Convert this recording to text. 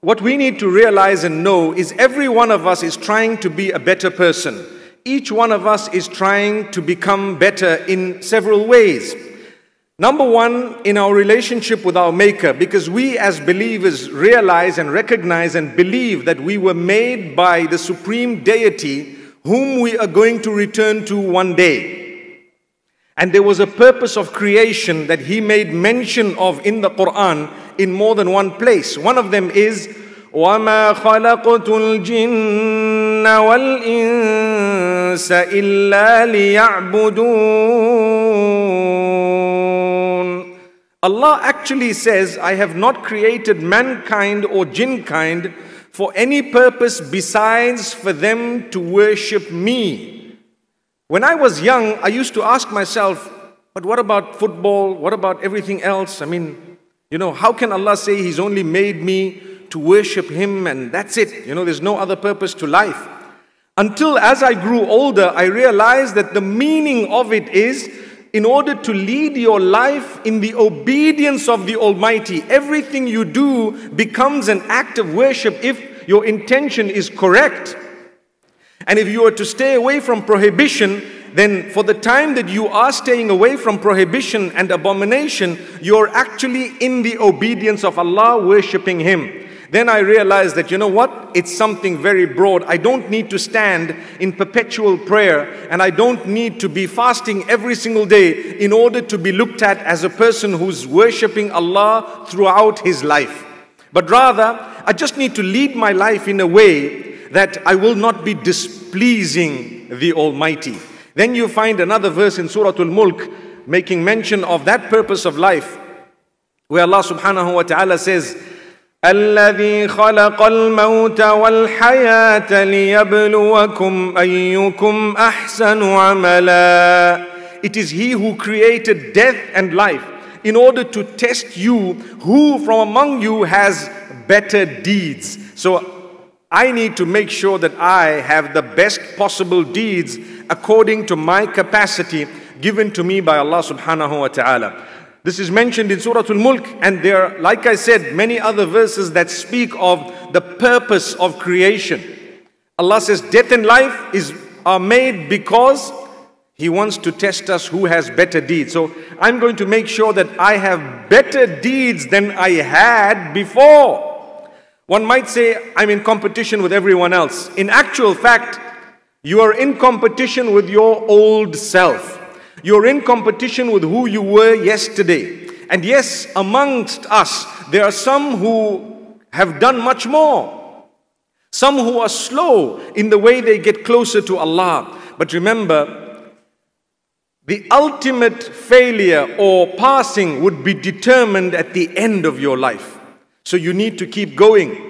what we need to realize and know is every one of us is trying to be a better person. Each one of us is trying to become better in several ways. Number one, in our relationship with our Maker, because we as believers realize and recognize and believe that we were made by the Supreme Deity whom we are going to return to one day. And there was a purpose of creation that He made mention of in the Quran in more than one place. One of them is, وَمَا خَلَقْتُ الْجِنَّ وَالْإِنسَ إِلَّا لِيَعْبُدُونَ Allah actually says, I have not created mankind or jinn kind for any purpose besides for them to worship me. When I was young, I used to ask myself, but what about football? What about everything else? I mean, you know, how can Allah say He's only made me to worship Him and that's it? You know, there's no other purpose to life. Until as I grew older, I realized that the meaning of it is in order to lead your life in the obedience of the Almighty, everything you do becomes an act of worship if your intention is correct. And if you are to stay away from prohibition, then for the time that you are staying away from prohibition and abomination, you're actually in the obedience of Allah, worshipping Him. Then I realized that, you know what? It's something very broad. I don't need to stand in perpetual prayer and I don't need to be fasting every single day in order to be looked at as a person who's worshipping Allah throughout his life. But rather, I just need to lead my life in a way that I will not be displeasing the Almighty. Then you find another verse in Surah Al-Mulk making mention of that purpose of life where Allah subhanahu wa ta'ala says, الذي خلق الموت والحياة ليبلوكم أيكم أحسن عملا It is He who created death and life in order to test you who from among you has better deeds. So I need to make sure that I have the best possible deeds according to my capacity given to me by Allah subhanahu wa ta'ala. This is mentioned in Surah Al-Mulk and there are, like I said, many other verses that speak of the purpose of creation. Allah says death and life is, are made because He wants to test us who has better deeds. So I'm going to make sure that I have better deeds than I had before. One might say, I'm in competition with everyone else. In actual fact, you are in competition with your old self. You're in competition with who you were yesterday. And yes, amongst us, there are some who have done much more. Some who are slow in the way they get closer to Allah. But remember, the ultimate failure or passing would be determined at the end of your life. So you need to keep going.